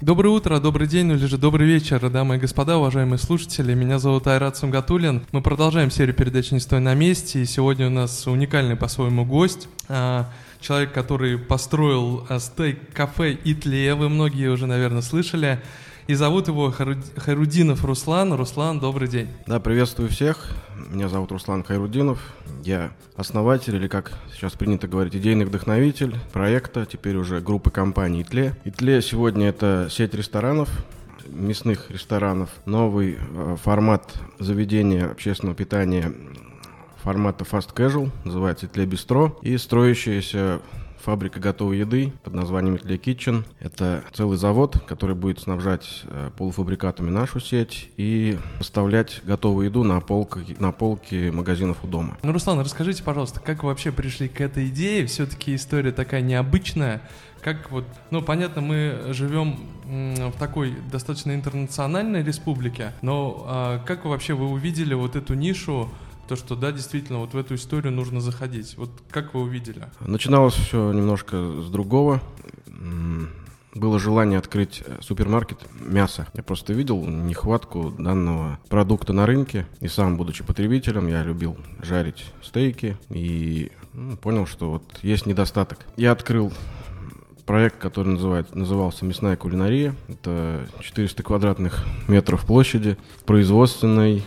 Доброе утро, добрый день, ну или же добрый вечер, дамы и господа, уважаемые слушатели. Меня зовут Айрат Сумгатулин. Мы продолжаем серию передач «Не стой на месте», и сегодня у нас уникальный по-своему гость. А, человек, который построил а, стейк-кафе «Итле», вы многие уже, наверное, слышали. И зовут его Хайрудинов Руслан. Руслан, добрый день. Да, приветствую всех. Меня зовут Руслан Хайрудинов. Я основатель, или как сейчас принято говорить, идейный вдохновитель проекта, теперь уже группы компании «Итле». «Итле» сегодня это сеть ресторанов, мясных ресторанов, новый э, формат заведения общественного питания формата fast casual, называется «Итле Бистро», и строящаяся фабрика готовой еды под названием Italy Kitchen. Это целый завод, который будет снабжать э, полуфабрикатами нашу сеть и поставлять готовую еду на, полки, на полки магазинов у дома. Ну, Руслан, расскажите, пожалуйста, как вы вообще пришли к этой идее? Все-таки история такая необычная. Как вот, ну, понятно, мы живем в такой достаточно интернациональной республике, но а, как вообще вы увидели вот эту нишу то, что да, действительно, вот в эту историю нужно заходить. Вот как вы увидели? Начиналось все немножко с другого. Было желание открыть э, супермаркет мяса. Я просто видел нехватку данного продукта на рынке. И сам, будучи потребителем, я любил жарить стейки. И понял, что вот есть недостаток. Я открыл проект, который называет, назывался «Мясная кулинария». Это 400 квадратных метров площади, производственный,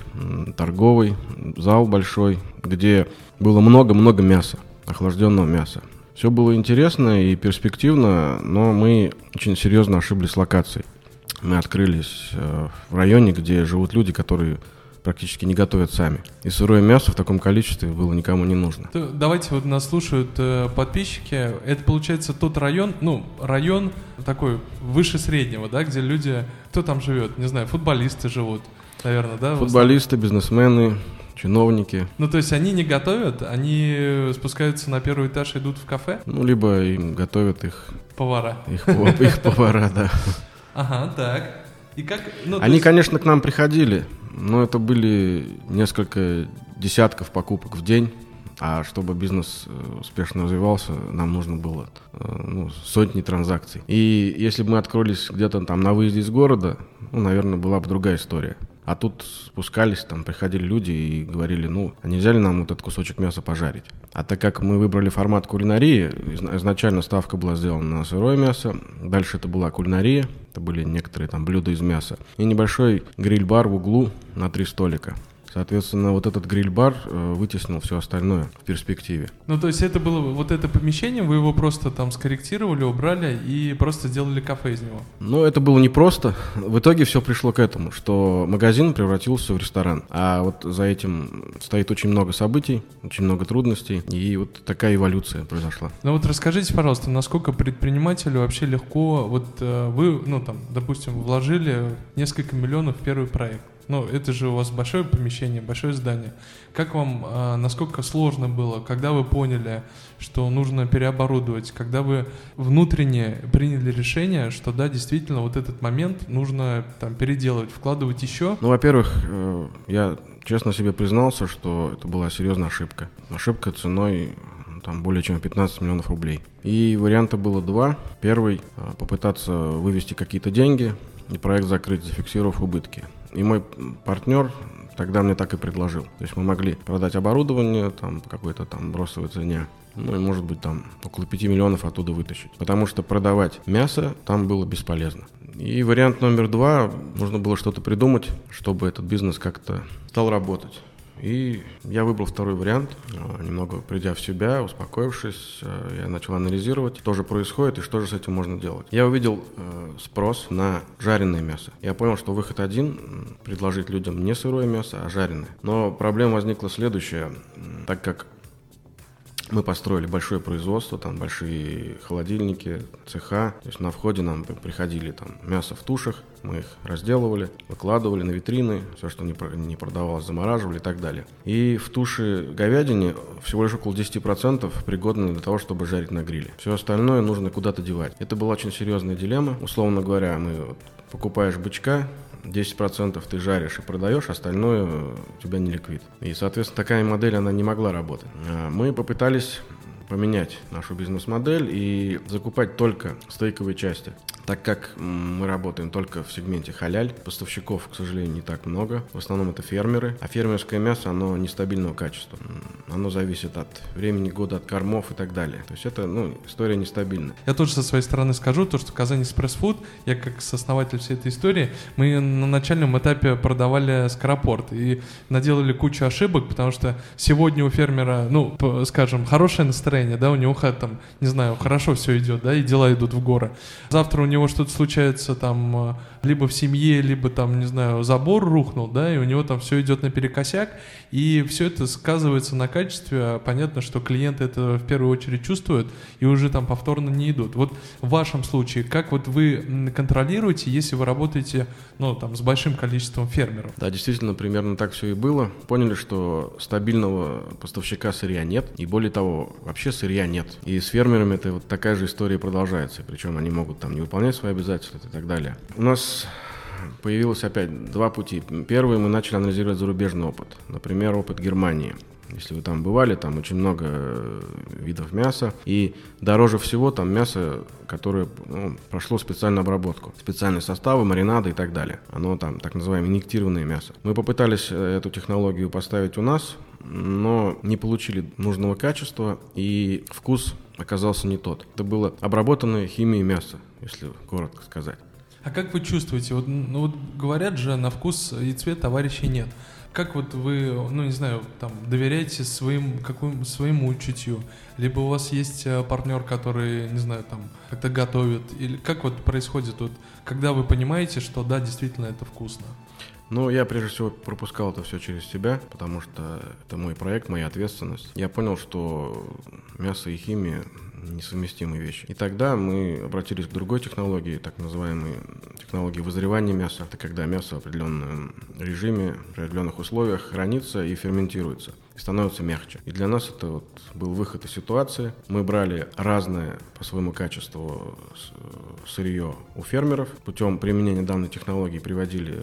торговый, зал большой, где было много-много мяса, охлажденного мяса. Все было интересно и перспективно, но мы очень серьезно ошиблись локацией. Мы открылись э, в районе, где живут люди, которые практически не готовят сами. И сырое мясо в таком количестве было никому не нужно. Давайте вот нас слушают э, подписчики. Это получается тот район, ну, район такой выше среднего, да, где люди, кто там живет, не знаю, футболисты живут, наверное, да? Футболисты, бизнесмены, чиновники. Ну, то есть они не готовят, они спускаются на первый этаж, идут в кафе? Ну, либо им готовят их... Повара. Их, их повара, да. Ага, так. И как, ну, Они, есть... конечно, к нам приходили, но это были несколько десятков покупок в день. А чтобы бизнес э, успешно развивался, нам нужно было э, ну, сотни транзакций. И если бы мы открылись где-то там на выезде из города, ну, наверное, была бы другая история. А тут спускались, там приходили люди и говорили, ну, а нельзя ли нам вот этот кусочек мяса пожарить? А так как мы выбрали формат кулинарии, изначально ставка была сделана на сырое мясо, дальше это была кулинария, это были некоторые там блюда из мяса, и небольшой гриль-бар в углу на три столика. Соответственно, вот этот гриль-бар э, вытеснил все остальное в перспективе. Ну, то есть это было вот это помещение, вы его просто там скорректировали, убрали и просто сделали кафе из него? Ну, это было непросто. В итоге все пришло к этому, что магазин превратился в ресторан. А вот за этим стоит очень много событий, очень много трудностей, и вот такая эволюция произошла. Ну вот расскажите, пожалуйста, насколько предпринимателю вообще легко, вот э, вы, ну там, допустим, вложили несколько миллионов в первый проект, ну, это же у вас большое помещение, большое здание. Как вам, э, насколько сложно было, когда вы поняли, что нужно переоборудовать, когда вы внутренне приняли решение, что да, действительно, вот этот момент нужно там переделывать, вкладывать еще? Ну, во-первых, э, я честно себе признался, что это была серьезная ошибка. Ошибка ценой там более чем 15 миллионов рублей. И варианта было два. Первый э, – попытаться вывести какие-то деньги и проект закрыть, зафиксировав убытки. И мой партнер тогда мне так и предложил. То есть мы могли продать оборудование там какой-то там бросовой цене, ну и может быть там около 5 миллионов оттуда вытащить. Потому что продавать мясо там было бесполезно. И вариант номер два, нужно было что-то придумать, чтобы этот бизнес как-то стал работать. И я выбрал второй вариант, а, немного придя в себя, успокоившись, а, я начал анализировать, что же происходит и что же с этим можно делать. Я увидел э, спрос на жареное мясо. Я понял, что выход один – предложить людям не сырое мясо, а жареное. Но проблема возникла следующая, так как мы построили большое производство, там большие холодильники, цеха. То есть на входе нам приходили там мясо в тушах, мы их разделывали, выкладывали на витрины, все, что не, не продавалось, замораживали и так далее. И в туши говядине всего лишь около 10% пригодны для того, чтобы жарить на гриле. Все остальное нужно куда-то девать. Это была очень серьезная дилемма. Условно говоря, мы покупаешь бычка, 10% ты жаришь и продаешь, остальное у тебя не ликвид. И, соответственно, такая модель, она не могла работать. А мы попытались поменять нашу бизнес-модель и закупать только стейковые части. Так как мы работаем только в сегменте халяль, поставщиков, к сожалению, не так много. В основном это фермеры. А фермерское мясо, оно нестабильного качества. Оно зависит от времени года, от кормов и так далее. То есть это, ну, история нестабильная. Я тоже со своей стороны скажу, то, что Казань Экспресс Фуд, я как сооснователь всей этой истории, мы на начальном этапе продавали скоропорт и наделали кучу ошибок, потому что сегодня у фермера, ну, скажем, хорошее настроение, да, у него там, не знаю, хорошо все идет, да, и дела идут в горы. Завтра у него что-то случается там либо в семье, либо там, не знаю, забор рухнул, да, и у него там все идет наперекосяк, и все это сказывается на качестве. А понятно, что клиенты это в первую очередь чувствуют и уже там повторно не идут. Вот в вашем случае, как вот вы контролируете, если вы работаете, ну, там, с большим количеством фермеров? Да, действительно, примерно так все и было. Поняли, что стабильного поставщика сырья нет, и более того, вообще сырья нет. И с фермерами это вот такая же история продолжается, причем они могут там не выполнять свои обязательства и так далее. У нас появилось опять два пути. Первый, мы начали анализировать зарубежный опыт. Например, опыт Германии. Если вы там бывали, там очень много э, видов мяса. И дороже всего там мясо, которое ну, прошло специальную обработку. Специальные составы, маринады и так далее. Оно там так называемое инъектированное мясо. Мы попытались э, эту технологию поставить у нас, но не получили нужного качества, и вкус оказался не тот. Это было обработанное химией мясо, если коротко сказать. А как вы чувствуете? Вот, ну, вот говорят же, на вкус и цвет товарищей нет. Как вот вы, ну не знаю, там доверяете своим какому своему чутью, либо у вас есть э, партнер, который, не знаю, там как-то готовит, или как вот происходит вот, когда вы понимаете, что да, действительно это вкусно? Ну, я прежде всего пропускал это все через себя, потому что это мой проект, моя ответственность. Я понял, что мясо и химия несовместимые вещи. И тогда мы обратились к другой технологии, так называемой технологии вызревания мяса. Это когда мясо в определенном режиме, в определенных условиях хранится и ферментируется и становится мягче. И для нас это вот был выход из ситуации. Мы брали разное по своему качеству сырье у фермеров. Путем применения данной технологии приводили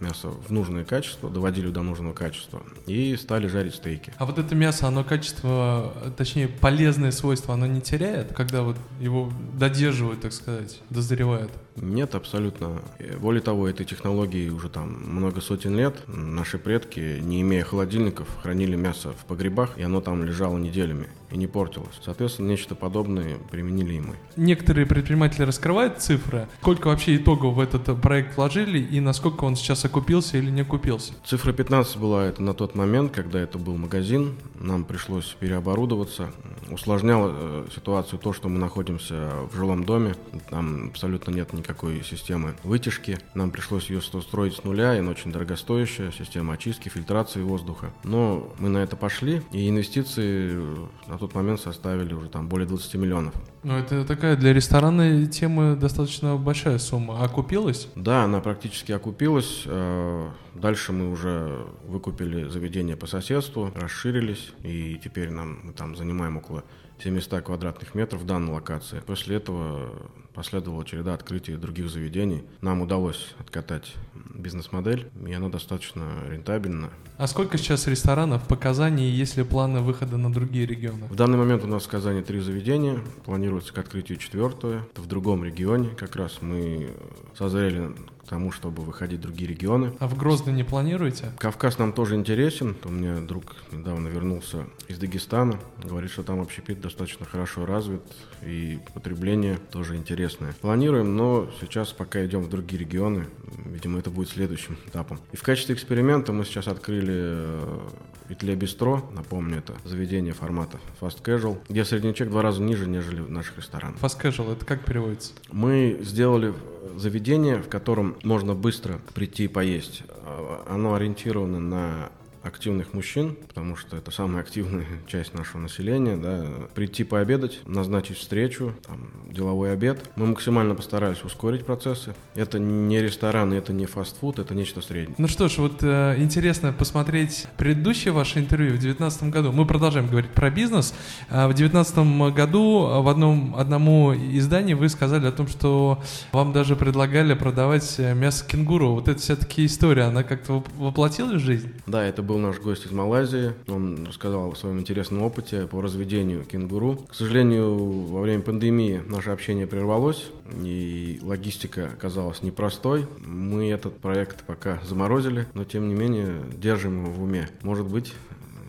мясо в нужное качество, доводили до нужного качества и стали жарить стейки. А вот это мясо, оно качество, точнее полезные свойства, оно не теряет, когда вот его додерживают, так сказать, дозревают? Нет, абсолютно. Более того, этой технологии уже там много сотен лет. Наши предки, не имея холодильников, хранили мясо в погребах, и оно там лежало неделями и не портилось. Соответственно, нечто подобное применили и мы. Некоторые предприниматели раскрывают цифры. Сколько вообще итогов в этот проект вложили и насколько он сейчас окупился или не окупился? Цифра 15 была это на тот момент, когда это был магазин. Нам пришлось переоборудоваться. Усложняло э, ситуацию то, что мы находимся в жилом доме. Там абсолютно нет никакой системы вытяжки. Нам пришлось ее строить с нуля, и она очень дорогостоящая. Система очистки, фильтрации воздуха. Но мы на это пошли, и инвестиции на тот момент составили уже там более 20 миллионов. Ну, это такая для ресторанной темы достаточно большая сумма. Окупилась? Да, она практически окупилась. Э, дальше мы уже выкупили заведение по соседству, расширились, и теперь нам мы там занимаем около 700 квадратных метров в данной локации. После этого последовала череда открытий других заведений. Нам удалось откатать бизнес-модель, и она достаточно рентабельна. А сколько сейчас ресторанов по Казани, есть ли планы выхода на другие регионы? В данный момент у нас в Казани три заведения, планируется к открытию четвертое. Это в другом регионе, как раз мы созрели тому, чтобы выходить в другие регионы. А в Грозный не планируете? Кавказ нам тоже интересен. У меня друг недавно вернулся из Дагестана. Говорит, что там общепит достаточно хорошо развит и потребление тоже интересное. Планируем, но сейчас пока идем в другие регионы. Видимо, это будет следующим этапом. И в качестве эксперимента мы сейчас открыли э, Итле Бистро, напомню, это заведение формата Fast Casual, где средний чек два раза ниже, нежели в наших ресторанах. Fast Casual, это как переводится? Мы сделали заведение, в котором можно быстро прийти и поесть. А, оно ориентировано на активных мужчин, потому что это самая активная часть нашего населения, да, прийти пообедать, назначить встречу, там, деловой обед. Мы максимально постарались ускорить процессы. Это не ресторан, это не фастфуд, это нечто среднее. Ну что ж, вот э, интересно посмотреть предыдущее ваше интервью в 2019 году. Мы продолжаем говорить про бизнес. А в 2019 году в одном одному издании вы сказали о том, что вам даже предлагали продавать мясо кенгуру. Вот это все-таки история, она как-то воплотилась в жизнь? Да, это был был наш гость из Малайзии. Он рассказал о своем интересном опыте по разведению кенгуру. К сожалению, во время пандемии наше общение прервалось, и логистика оказалась непростой. Мы этот проект пока заморозили, но тем не менее держим его в уме. Может быть,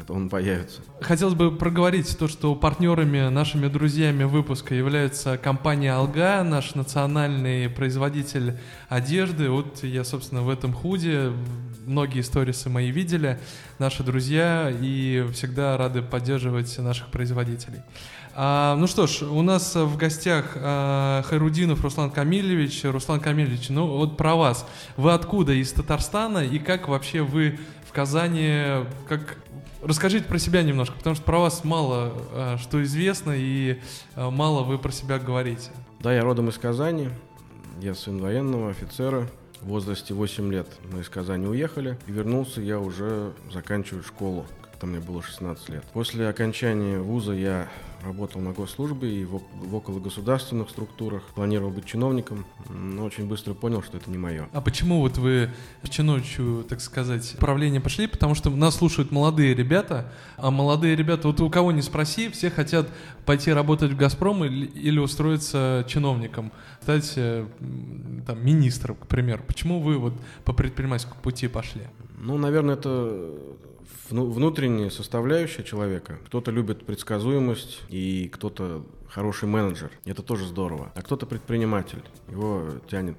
он появится. Хотелось бы проговорить то, что партнерами, нашими друзьями выпуска является компания «Алга», наш национальный производитель одежды. Вот я, собственно, в этом худе, многие сторисы мои видели, наши друзья, и всегда рады поддерживать наших производителей. А, ну что ж, у нас в гостях а, Хайрудинов Руслан Камильевич. Руслан Камильевич, ну вот про вас. Вы откуда? Из Татарстана? И как вообще вы в Казани, как Расскажите про себя немножко, потому что про вас мало э, что известно и э, мало вы про себя говорите. Да, я родом из Казани. Я сын военного офицера. В возрасте 8 лет мы из Казани уехали. И вернулся я уже заканчивать школу, когда мне было 16 лет. После окончания вуза я работал на госслужбе и в, в окологосударственных структурах, планировал быть чиновником, но очень быстро понял, что это не мое. А почему вот вы в чиновничью, так сказать, управление пошли? Потому что нас слушают молодые ребята, а молодые ребята, вот у кого не спроси, все хотят пойти работать в «Газпром» или, или устроиться чиновником, стать там, министром, к примеру. Почему вы вот по предпринимательскому пути пошли? Ну, наверное, это внутренняя составляющая человека. Кто-то любит предсказуемость, и кто-то хороший менеджер. Это тоже здорово. А кто-то предприниматель. Его тянет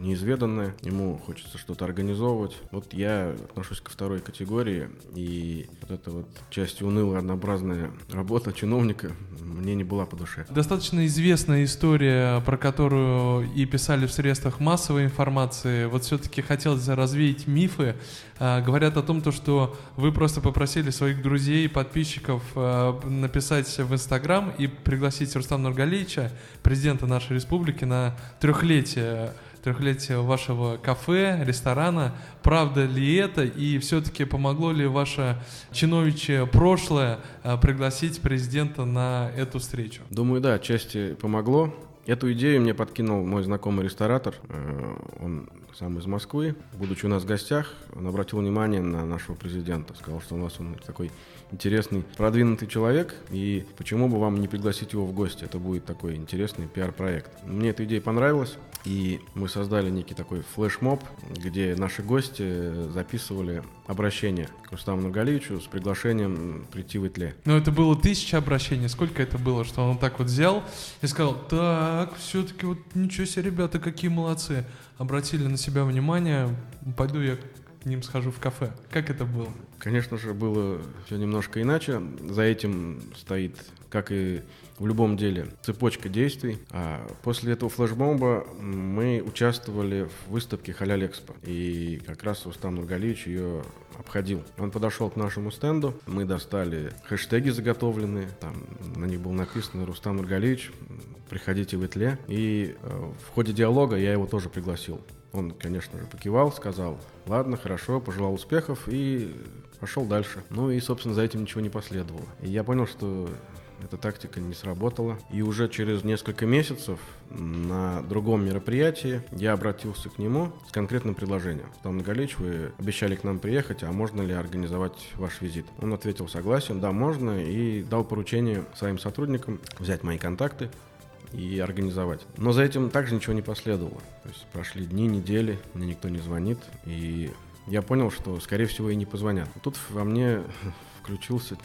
неизведанное, ему хочется что-то организовывать. Вот я отношусь ко второй категории, и вот эта вот часть унылая, однообразная работа чиновника мне не была по душе. Достаточно известная история, про которую и писали в средствах массовой информации. Вот все-таки хотелось развеять мифы. А, говорят о том, то, что вы просто попросили своих друзей, подписчиков а, написать в Инстаграм и пригласить Рустама Нургалиевича, президента нашей республики, на трехлетие трехлетия вашего кафе, ресторана. Правда ли это? И все-таки помогло ли ваше чиновичье прошлое а, пригласить президента на эту встречу? Думаю, да, отчасти помогло. Эту идею мне подкинул мой знакомый ресторатор. Э, он сам из Москвы. Будучи у нас в гостях, он обратил внимание на нашего президента. Сказал, что у нас он такой интересный, продвинутый человек, и почему бы вам не пригласить его в гости? Это будет такой интересный пиар-проект. Мне эта идея понравилась, и мы создали некий такой флешмоб, где наши гости записывали обращение к Рустаму Нургалиевичу с приглашением прийти в Итле. Но это было тысяча обращений. Сколько это было, что он так вот взял и сказал, так, все-таки вот ничего себе, ребята, какие молодцы. Обратили на себя внимание, пойду я к ним схожу в кафе. Как это было? Конечно же, было все немножко иначе. За этим стоит, как и в любом деле, цепочка действий. А после этого флешмоба мы участвовали в выставке Халяль Экспо. И как раз Рустам Нургалиевич ее обходил. Он подошел к нашему стенду, мы достали хэштеги заготовленные, там на них было написано «Рустам Нургалиевич, приходите в Итле». И э, в ходе диалога я его тоже пригласил. Он, конечно же, покивал, сказал, ладно, хорошо, пожелал успехов и пошел дальше. Ну и, собственно, за этим ничего не последовало. И я понял, что эта тактика не сработала. И уже через несколько месяцев на другом мероприятии я обратился к нему с конкретным предложением. Там Галич, вы обещали к нам приехать, а можно ли организовать ваш визит? Он ответил согласен, да, можно, и дал поручение своим сотрудникам взять мои контакты и организовать. Но за этим также ничего не последовало. То есть прошли дни, недели, мне никто не звонит, и я понял, что, скорее всего, и не позвонят. Тут во мне включился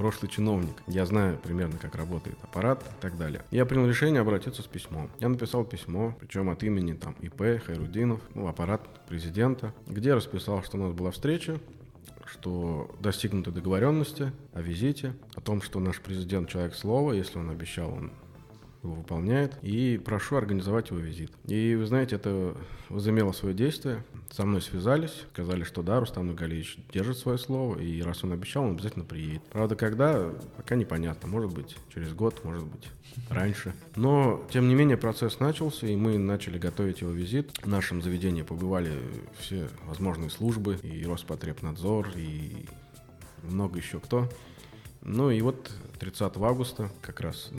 прошлый чиновник. Я знаю примерно, как работает аппарат и так далее. Я принял решение обратиться с письмом. Я написал письмо, причем от имени там ИП, Хайрудинов, ну, аппарат президента, где расписал, что у нас была встреча, что достигнуты договоренности о визите, о том, что наш президент человек слова, если он обещал, он его выполняет. И прошу организовать его визит. И вы знаете, это возымело свое действие. Со мной связались, сказали, что да, Рустам Нугалевич держит свое слово, и раз он обещал, он обязательно приедет. Правда, когда, пока непонятно. Может быть, через год, может быть, раньше. Но, тем не менее, процесс начался, и мы начали готовить его визит. В нашем заведении побывали все возможные службы, и Роспотребнадзор, и много еще кто. Ну и вот 30 августа, как раз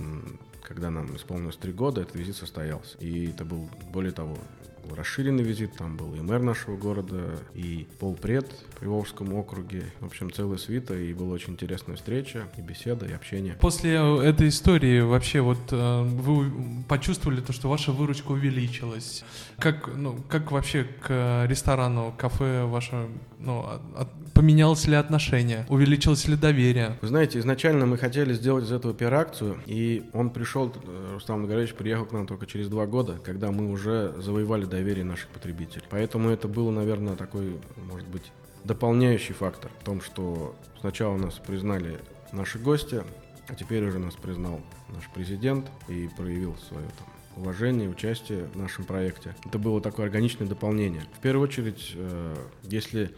когда нам исполнилось три года, этот визит состоялся. И это был, более того, был расширенный визит, там был и мэр нашего города, и полпред при Волжском округе. В общем, целая свита, и была очень интересная встреча, и беседа, и общение. После этой истории вообще вот э, вы почувствовали то, что ваша выручка увеличилась? Как, ну, как вообще к ресторану, кафе ваше, ну, от, поменялось ли отношение? Увеличилось ли доверие? Вы знаете, изначально мы хотели сделать из этого пиар-акцию, и он пришел, э, Рустам Нагорович приехал к нам только через два года, когда мы уже завоевали доверие наших потребителей. Поэтому это было, наверное, такой, может быть, дополняющий фактор в том, что сначала нас признали наши гости, а теперь уже нас признал наш президент и проявил свое там уважение, участие в нашем проекте. Это было такое органичное дополнение. В первую очередь, э, если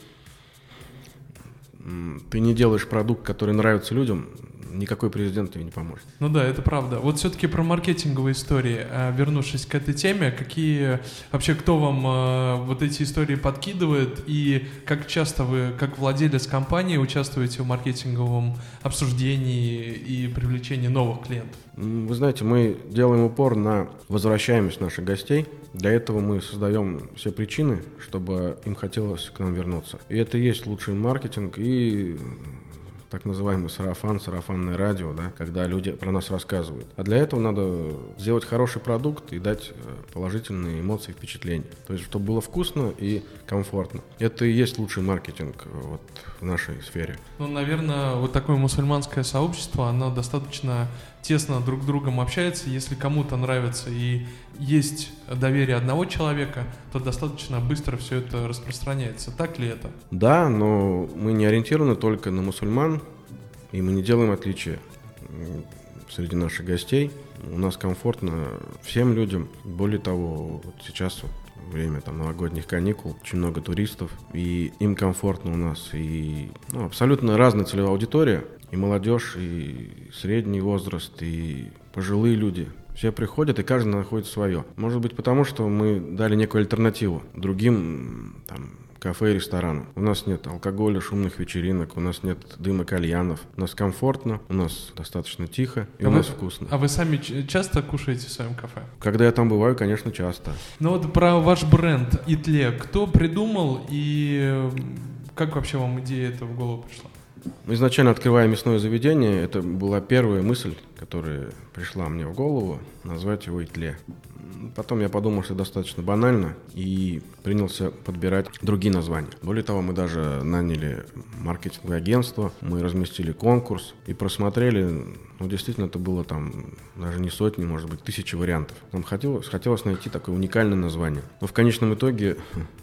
ты не делаешь продукт, который нравится людям, никакой президент тебе не поможет. Ну да, это правда. Вот все-таки про маркетинговые истории. Э, вернувшись к этой теме, какие вообще кто вам э, вот эти истории подкидывает и как часто вы, как владелец компании, участвуете в маркетинговом обсуждении и привлечении новых клиентов? Вы знаете, мы делаем упор на возвращаемость наших гостей. Для этого мы создаем все причины, чтобы им хотелось к нам вернуться. И это и есть лучший маркетинг и так называемый сарафан, сарафанное радио, да, когда люди про нас рассказывают. А для этого надо сделать хороший продукт и дать э, положительные эмоции, впечатления. То есть, чтобы было вкусно и комфортно. Это и есть лучший маркетинг э, вот, в нашей сфере. Ну, наверное, вот такое мусульманское сообщество, оно достаточно тесно друг с другом общается. Если кому-то нравится и есть доверие одного человека, то достаточно быстро все это распространяется. Так ли это? Да, но мы не ориентированы только на мусульман, и мы не делаем отличия среди наших гостей. У нас комфортно всем людям. Более того, вот сейчас время там новогодних каникул, очень много туристов, и им комфортно у нас, и ну, абсолютно разная целевая аудитория, и молодежь, и средний возраст, и пожилые люди. Все приходят, и каждый находит свое. Может быть, потому что мы дали некую альтернативу другим там, кафе и ресторанам. У нас нет алкоголя, шумных вечеринок, у нас нет дыма кальянов. У нас комфортно, у нас достаточно тихо и а у вы, нас вкусно. А вы сами часто кушаете в своем кафе? Когда я там бываю, конечно, часто. Ну вот про ваш бренд Итле. Кто придумал и как вообще вам идея эта в голову пришла? Изначально открывая мясное заведение, это была первая мысль, которая пришла мне в голову, назвать его Итле. Потом я подумал, что достаточно банально, и принялся подбирать другие названия. Более того, мы даже наняли маркетинговое агентство, мы разместили конкурс и просмотрели, ну, действительно, это было там даже не сотни, может быть, тысячи вариантов. Нам хотелось, хотелось найти такое уникальное название. Но в конечном итоге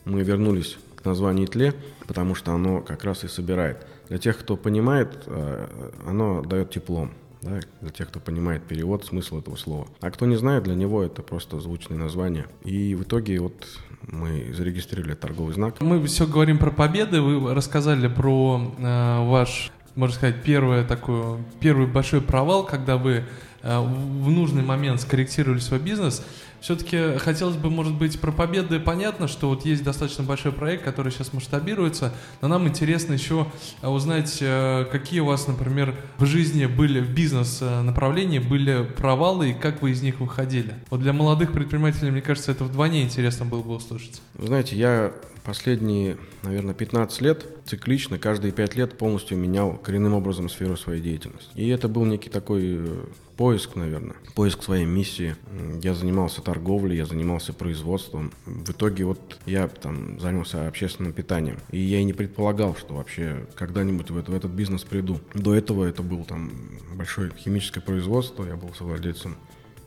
мы вернулись к названию Итле, потому что оно как раз и собирает. Для тех, кто понимает, э, оно дает теплом да, для тех, кто понимает перевод, смысл этого слова. А кто не знает, для него это просто звучное название. И в итоге вот мы зарегистрировали торговый знак. Мы все говорим про победы, вы рассказали про э, ваш, можно сказать, первый такой, первый большой провал, когда вы э, в нужный момент скорректировали свой бизнес. Все-таки хотелось бы, может быть, про победы понятно, что вот есть достаточно большой проект, который сейчас масштабируется, но нам интересно еще э, узнать, э, какие у вас, например, в жизни были, в бизнес-направлении были провалы и как вы из них выходили. Вот для молодых предпринимателей, мне кажется, это вдвойне интересно было бы услышать. Знаете, я последние, наверное, 15 лет циклично, каждые 5 лет полностью менял коренным образом сферу своей деятельности. И это был некий такой э, поиск, наверное, поиск своей миссии. Я занимался торговлей, я занимался производством. В итоге вот я там занялся общественным питанием. И я и не предполагал, что вообще когда-нибудь в, это, в этот бизнес приду. До этого это был там большое химическое производство, я был совладельцем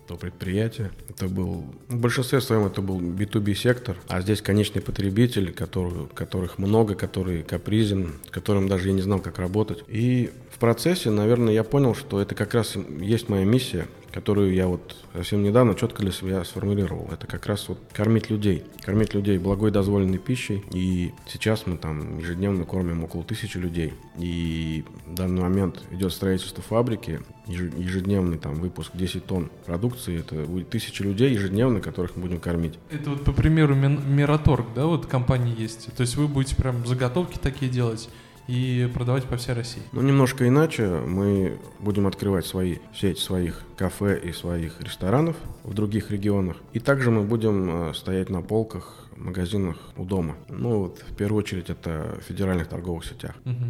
то предприятие. Это был, в большинстве своем это был B2B сектор, а здесь конечный потребитель, который, которых много, который капризен, которым даже я не знал, как работать. И в процессе, наверное, я понял, что это как раз есть моя миссия, которую я вот совсем недавно четко для себя сформулировал. Это как раз вот кормить людей. Кормить людей благой дозволенной пищей. И сейчас мы там ежедневно кормим около тысячи людей. И в данный момент идет строительство фабрики. Ежедневный там выпуск 10 тонн продукции. Это будет тысячи людей ежедневно, которых мы будем кормить. Это вот по примеру Мираторг, да, вот компании есть? То есть вы будете прям заготовки такие делать? И продавать по всей России. Ну, немножко иначе. Мы будем открывать свои сеть своих кафе и своих ресторанов в других регионах. И также мы будем э, стоять на полках магазинах у дома. Ну, вот в первую очередь это в федеральных торговых сетях. Угу.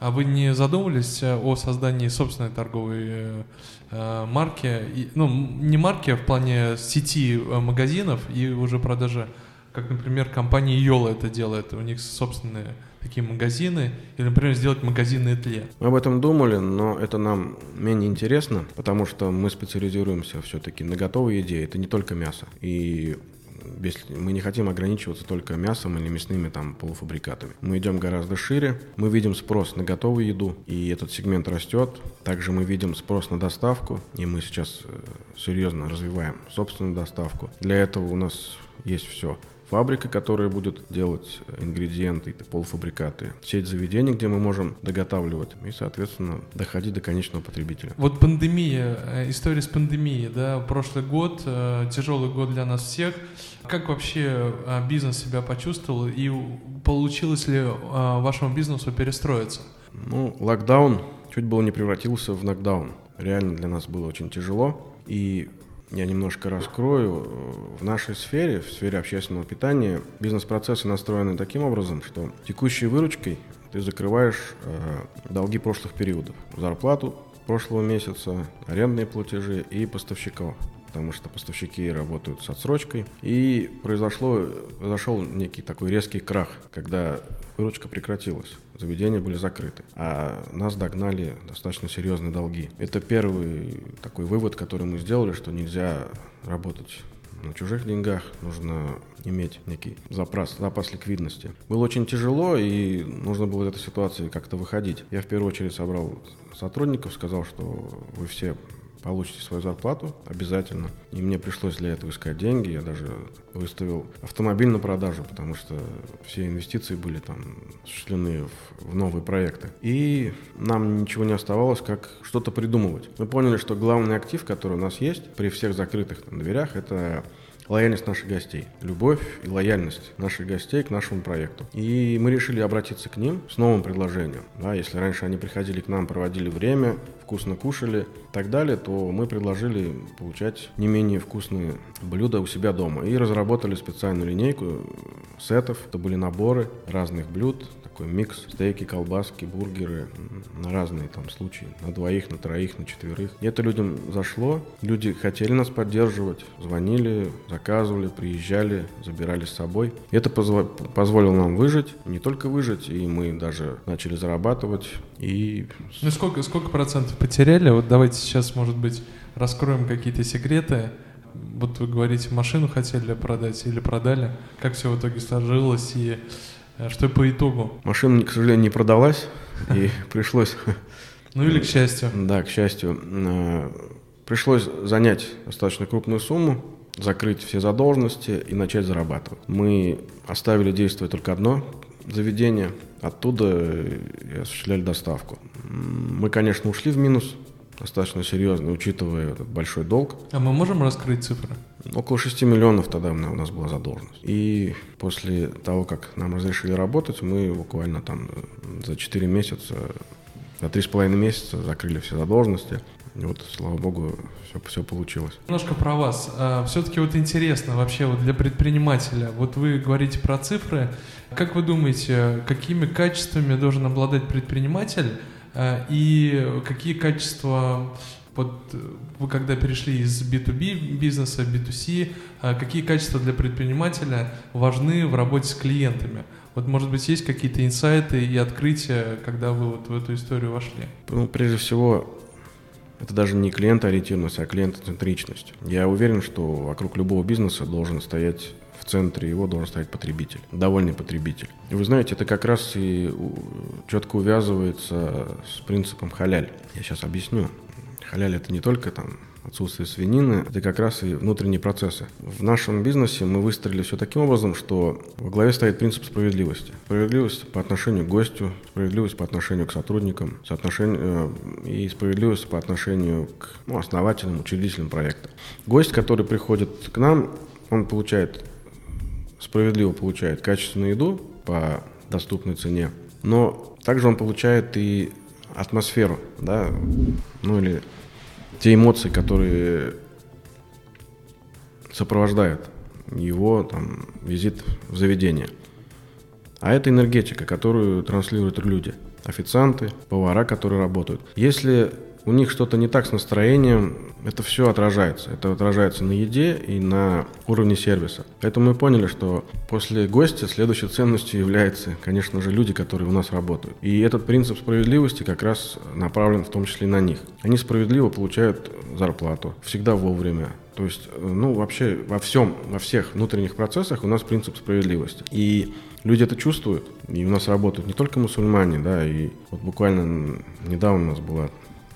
А вы не задумывались э, о создании собственной торговой э, э марки? Ну, не марки, а в плане сети магазинов и уже продажи, как, например, компания Йола это делает. У них собственные такие магазины, или, например, сделать магазинные тле. Мы об этом думали, но это нам менее интересно, потому что мы специализируемся все-таки на готовой еде, это не только мясо. И мы не хотим ограничиваться только мясом или мясными там полуфабрикатами. Мы идем гораздо шире, мы видим спрос на готовую еду, и этот сегмент растет. Также мы видим спрос на доставку, и мы сейчас э, серьезно развиваем собственную доставку. Для этого у нас есть все фабрика, которая будет делать ингредиенты, полуфабрикаты, сеть заведений, где мы можем доготавливать и, соответственно, доходить до конечного потребителя. Вот пандемия, э, история с пандемией, да, прошлый год, э, тяжелый год для нас всех. Как вообще э, бизнес себя почувствовал и получилось ли вашему бизнесу перестроиться? Ну, локдаун чуть было не превратился в нокдаун. Реально для нас было очень тяжело. И я немножко раскрою. В нашей сфере, в сфере общественного питания, бизнес-процессы настроены таким образом, что текущей выручкой ты закрываешь э, долги прошлых периодов. Зарплату прошлого месяца, арендные платежи и поставщиков потому что поставщики работают с отсрочкой. И произошло, произошел некий такой резкий крах, когда выручка прекратилась, заведения были закрыты, а нас догнали достаточно серьезные долги. Это первый такой вывод, который мы сделали, что нельзя работать на чужих деньгах, нужно иметь некий запас, запас ликвидности. Было очень тяжело, и нужно было из этой ситуации как-то выходить. Я в первую очередь собрал сотрудников, сказал, что вы все получите свою зарплату обязательно. И мне пришлось для этого искать деньги. Я даже выставил автомобиль на продажу, потому что все инвестиции были там осуществлены в, в новые проекты. И нам ничего не оставалось, как что-то придумывать. Мы поняли, что главный актив, который у нас есть при всех закрытых там, дверях, это лояльность наших гостей, любовь и лояльность наших гостей к нашему проекту. И мы решили обратиться к ним с новым предложением. Да, если раньше они приходили к нам, проводили время, вкусно кушали и так далее, то мы предложили получать не менее вкусные блюда у себя дома. И разработали специальную линейку сетов. Это были наборы разных блюд, такой микс, стейки, колбаски, бургеры, на разные там случаи, на двоих, на троих, на четверых. И это людям зашло, люди хотели нас поддерживать, звонили, заказывали, приезжали, забирали с собой. И это позво- позволило нам выжить, не только выжить, и мы даже начали зарабатывать. И... Ну сколько, сколько процентов потеряли? Вот давайте сейчас, может быть, раскроем какие-то секреты. Вот вы говорите, машину хотели продать или продали. Как все в итоге сложилось и что по итогу? Машина, к сожалению, не продалась, и пришлось... Ну или к счастью. Да, к счастью. Э, пришлось занять достаточно крупную сумму, закрыть все задолженности и начать зарабатывать. Мы оставили действовать только одно заведение, оттуда и осуществляли доставку. Мы, конечно, ушли в минус, достаточно серьезно, учитывая этот большой долг. А мы можем раскрыть цифры? Около 6 миллионов тогда у нас была задолженность. И после того, как нам разрешили работать, мы буквально там за 4 месяца, за 3,5 месяца закрыли все задолженности. И вот, слава богу, все, все получилось. Немножко про вас. А, Все-таки вот интересно вообще вот для предпринимателя. Вот вы говорите про цифры. Как вы думаете, какими качествами должен обладать предприниматель, и какие качества вот вы когда перешли из B2B бизнеса в B2C, а, какие качества для предпринимателя важны в работе с клиентами? Вот, может быть, есть какие-то инсайты и открытия, когда вы вот в эту историю вошли? Ну, прежде всего, это даже не клиентоориентированность, а клиентоцентричность. Я уверен, что вокруг любого бизнеса должен стоять центре его должен стоять потребитель, довольный потребитель. И вы знаете, это как раз и четко увязывается с принципом халяль. Я сейчас объясню. Халяль это не только там отсутствие свинины, это как раз и внутренние процессы. В нашем бизнесе мы выстроили все таким образом, что во главе стоит принцип справедливости. Справедливость по отношению к гостю, справедливость по отношению к сотрудникам, соотношение, э, и справедливость по отношению к ну, основателям, учредителям проекта. Гость, который приходит к нам, он получает справедливо получает качественную еду по доступной цене но также он получает и атмосферу, да, ну или те эмоции, которые сопровождают его там, визит в заведение. А это энергетика, которую транслируют люди. Официанты, повара, которые работают. Если у них что-то не так с настроением, это все отражается. Это отражается на еде и на уровне сервиса. Поэтому мы поняли, что после гостя следующей ценностью является, конечно же, люди, которые у нас работают. И этот принцип справедливости как раз направлен в том числе на них. Они справедливо получают зарплату, всегда вовремя, то есть, ну, вообще во всем, во всех внутренних процессах у нас принцип справедливости. И люди это чувствуют, и у нас работают не только мусульмане, да, и вот буквально недавно у нас была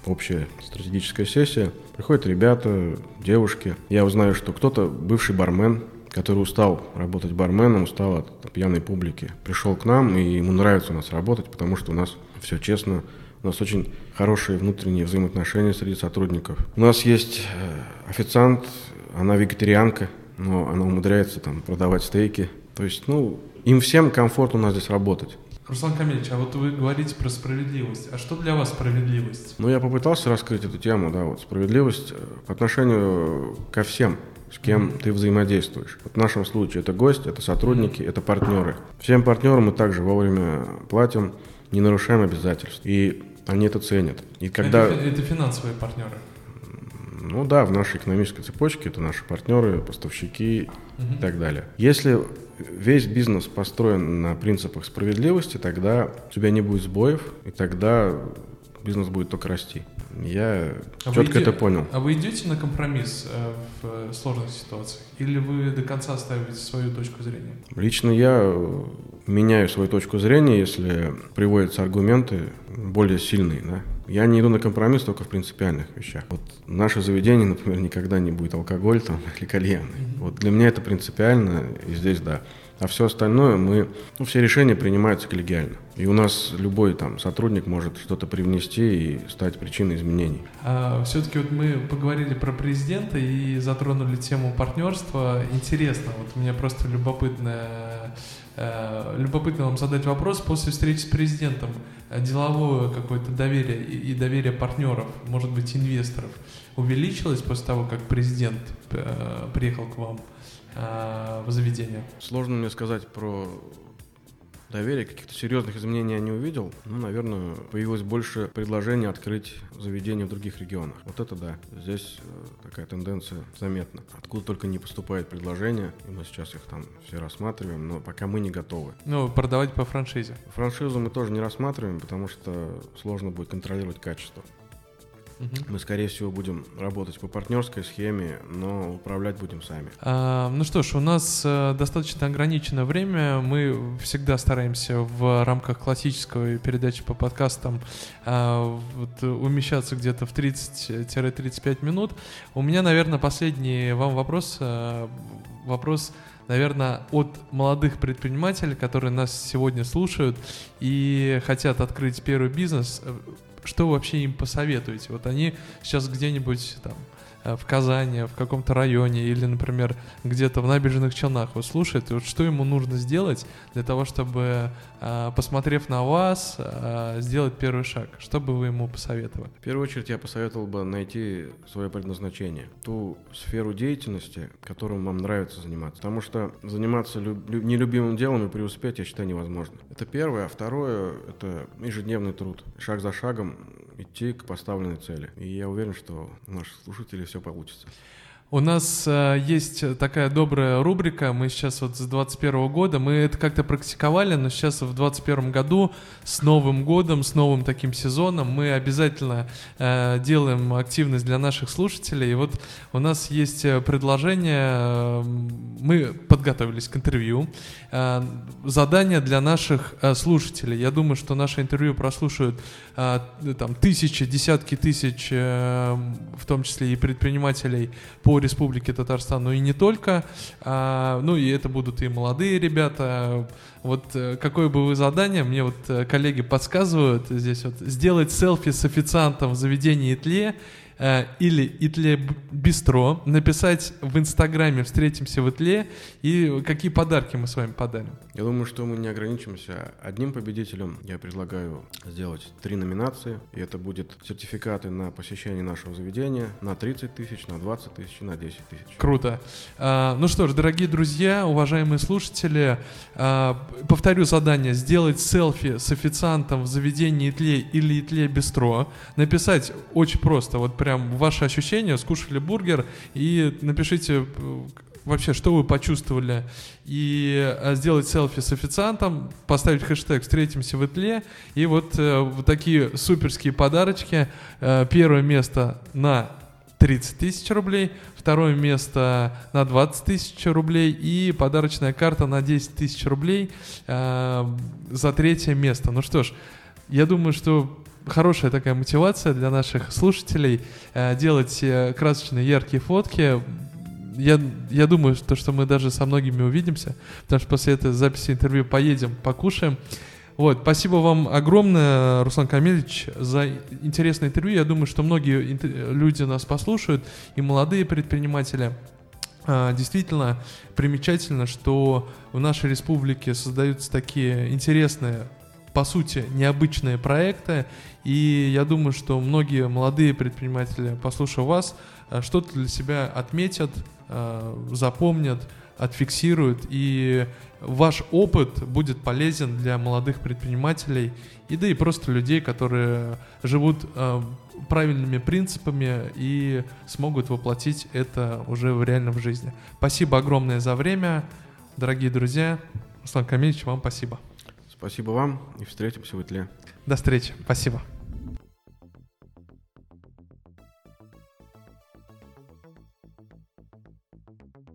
общая стратегическая сессия. Приходят ребята, девушки. Я узнаю, что кто-то бывший бармен, который устал работать барменом, устал от пьяной публики, пришел к нам, и ему нравится у нас работать, потому что у нас все честно, у нас очень хорошие внутренние взаимоотношения среди сотрудников. У нас есть э, официант, она вегетарианка, но она умудряется там продавать стейки. То есть, ну, им всем комфортно у нас здесь работать. Руслан Камильевич, а вот вы говорите про справедливость. А что для вас справедливость? Ну, я попытался раскрыть эту тему, да, вот справедливость э, по отношению ко всем, с кем mm-hmm. ты взаимодействуешь. Вот в нашем случае это гость, это сотрудники, mm-hmm. это партнеры. Всем партнерам мы также вовремя платим, не нарушаем обязательств. И они это ценят. И когда... это, это финансовые партнеры. Ну да, в нашей экономической цепочке это наши партнеры, поставщики угу. и так далее. Если весь бизнес построен на принципах справедливости, тогда у тебя не будет сбоев, и тогда бизнес будет только расти. Я а четко иде... это понял. А вы идете на компромисс э, в э, сложных ситуациях? Или вы до конца ставите свою точку зрения? Лично я э, меняю свою точку зрения, если приводятся аргументы более сильные. Да? Я не иду на компромисс только в принципиальных вещах. Вот наше заведение, например, никогда не будет алкоголь там, или кальян. Mm-hmm. Вот для меня это принципиально, и здесь да. А все остальное мы, ну, все решения принимаются коллегиально. И у нас любой там сотрудник может что-то привнести и стать причиной изменений. А, все-таки вот мы поговорили про президента и затронули тему партнерства. Интересно, вот мне просто любопытно, э, любопытно вам задать вопрос после встречи с президентом. Деловое какое-то доверие и доверие партнеров, может быть, инвесторов увеличилось после того, как президент э, приехал к вам? э, в заведение? Сложно мне сказать про доверие, каких-то серьезных изменений я не увидел. Ну, наверное, появилось больше предложений открыть заведения в других регионах. Вот это да. Здесь э, такая тенденция заметна. Откуда только не поступает предложения, и мы сейчас их там все рассматриваем, но пока мы не готовы. Ну, продавать по франшизе. Франшизу мы тоже не рассматриваем, потому что сложно будет контролировать качество. Мы, скорее всего, будем работать по партнерской схеме, но управлять будем сами. А, ну что ж, у нас а, достаточно ограниченное время. Мы всегда стараемся в рамках классической передачи по подкастам а, вот, умещаться где-то в 30-35 минут. У меня, наверное, последний вам вопрос. А, вопрос наверное, от молодых предпринимателей, которые нас сегодня слушают и хотят открыть первый бизнес что вообще им посоветуете? Вот они сейчас где-нибудь там в Казани, в каком-то районе или, например, где-то в набережных Челнах вот слушает, и вот что ему нужно сделать для того, чтобы, э, посмотрев на вас, э, сделать первый шаг? Что бы вы ему посоветовали? В первую очередь я посоветовал бы найти свое предназначение, ту сферу деятельности, которым вам нравится заниматься. Потому что заниматься люб- нелюбимым делом и преуспеть, я считаю, невозможно. Это первое. А второе — это ежедневный труд. Шаг за шагом идти к поставленной цели. И я уверен, что у наших слушателей все получится. У нас э, есть такая добрая рубрика, мы сейчас вот с 21 года, мы это как-то практиковали, но сейчас в 21 году с Новым годом, с новым таким сезоном мы обязательно э, делаем активность для наших слушателей. И вот у нас есть э, предложение, э, мы подготовились к интервью, э, задание для наших э, слушателей. Я думаю, что наше интервью прослушают э, там тысячи, десятки тысяч, э, в том числе и предпринимателей по Республики Татарстан, но и не только. А, ну и это будут и молодые ребята. Вот э, какое бы вы задание, мне вот э, коллеги подсказывают здесь вот, сделать селфи с официантом в заведении тле э, или Итле Бистро, написать в Инстаграме «Встретимся в Итле» и какие подарки мы с вами подарим. Я думаю, что мы не ограничимся одним победителем. Я предлагаю сделать три номинации, и это будет сертификаты на посещение нашего заведения на 30 тысяч, на 20 тысяч и на 10 тысяч. Круто. А, ну что ж, дорогие друзья, уважаемые слушатели, а, повторю задание. Сделать селфи с официантом в заведении Итле или Итле Бистро. Написать очень просто, вот прям ваши ощущения, скушали бургер и напишите вообще, что вы почувствовали, и э, сделать селфи с официантом, поставить хэштег «Встретимся в Итле», и вот, э, вот такие суперские подарочки. Э, первое место на 30 тысяч рублей, второе место на 20 тысяч рублей и подарочная карта на 10 тысяч рублей э, за третье место. Ну что ж, я думаю, что хорошая такая мотивация для наших слушателей э, делать э, красочные яркие фотки, я, я думаю, что, что мы даже со многими увидимся, потому что после этой записи интервью поедем, покушаем. Вот, спасибо вам огромное, Руслан Камильевич, за интересное интервью. Я думаю, что многие люди нас послушают, и молодые предприниматели. А, действительно примечательно, что в нашей республике создаются такие интересные, по сути, необычные проекты. И я думаю, что многие молодые предприниматели, послушав вас, а, что-то для себя отметят, Э, запомнят, отфиксируют, и ваш опыт будет полезен для молодых предпринимателей и да и просто людей, которые живут э, правильными принципами и смогут воплотить это уже в реальном жизни. Спасибо огромное за время, дорогие друзья. Руслан Камильевич, вам спасибо. Спасибо вам и встретимся в Итле. До встречи. Спасибо.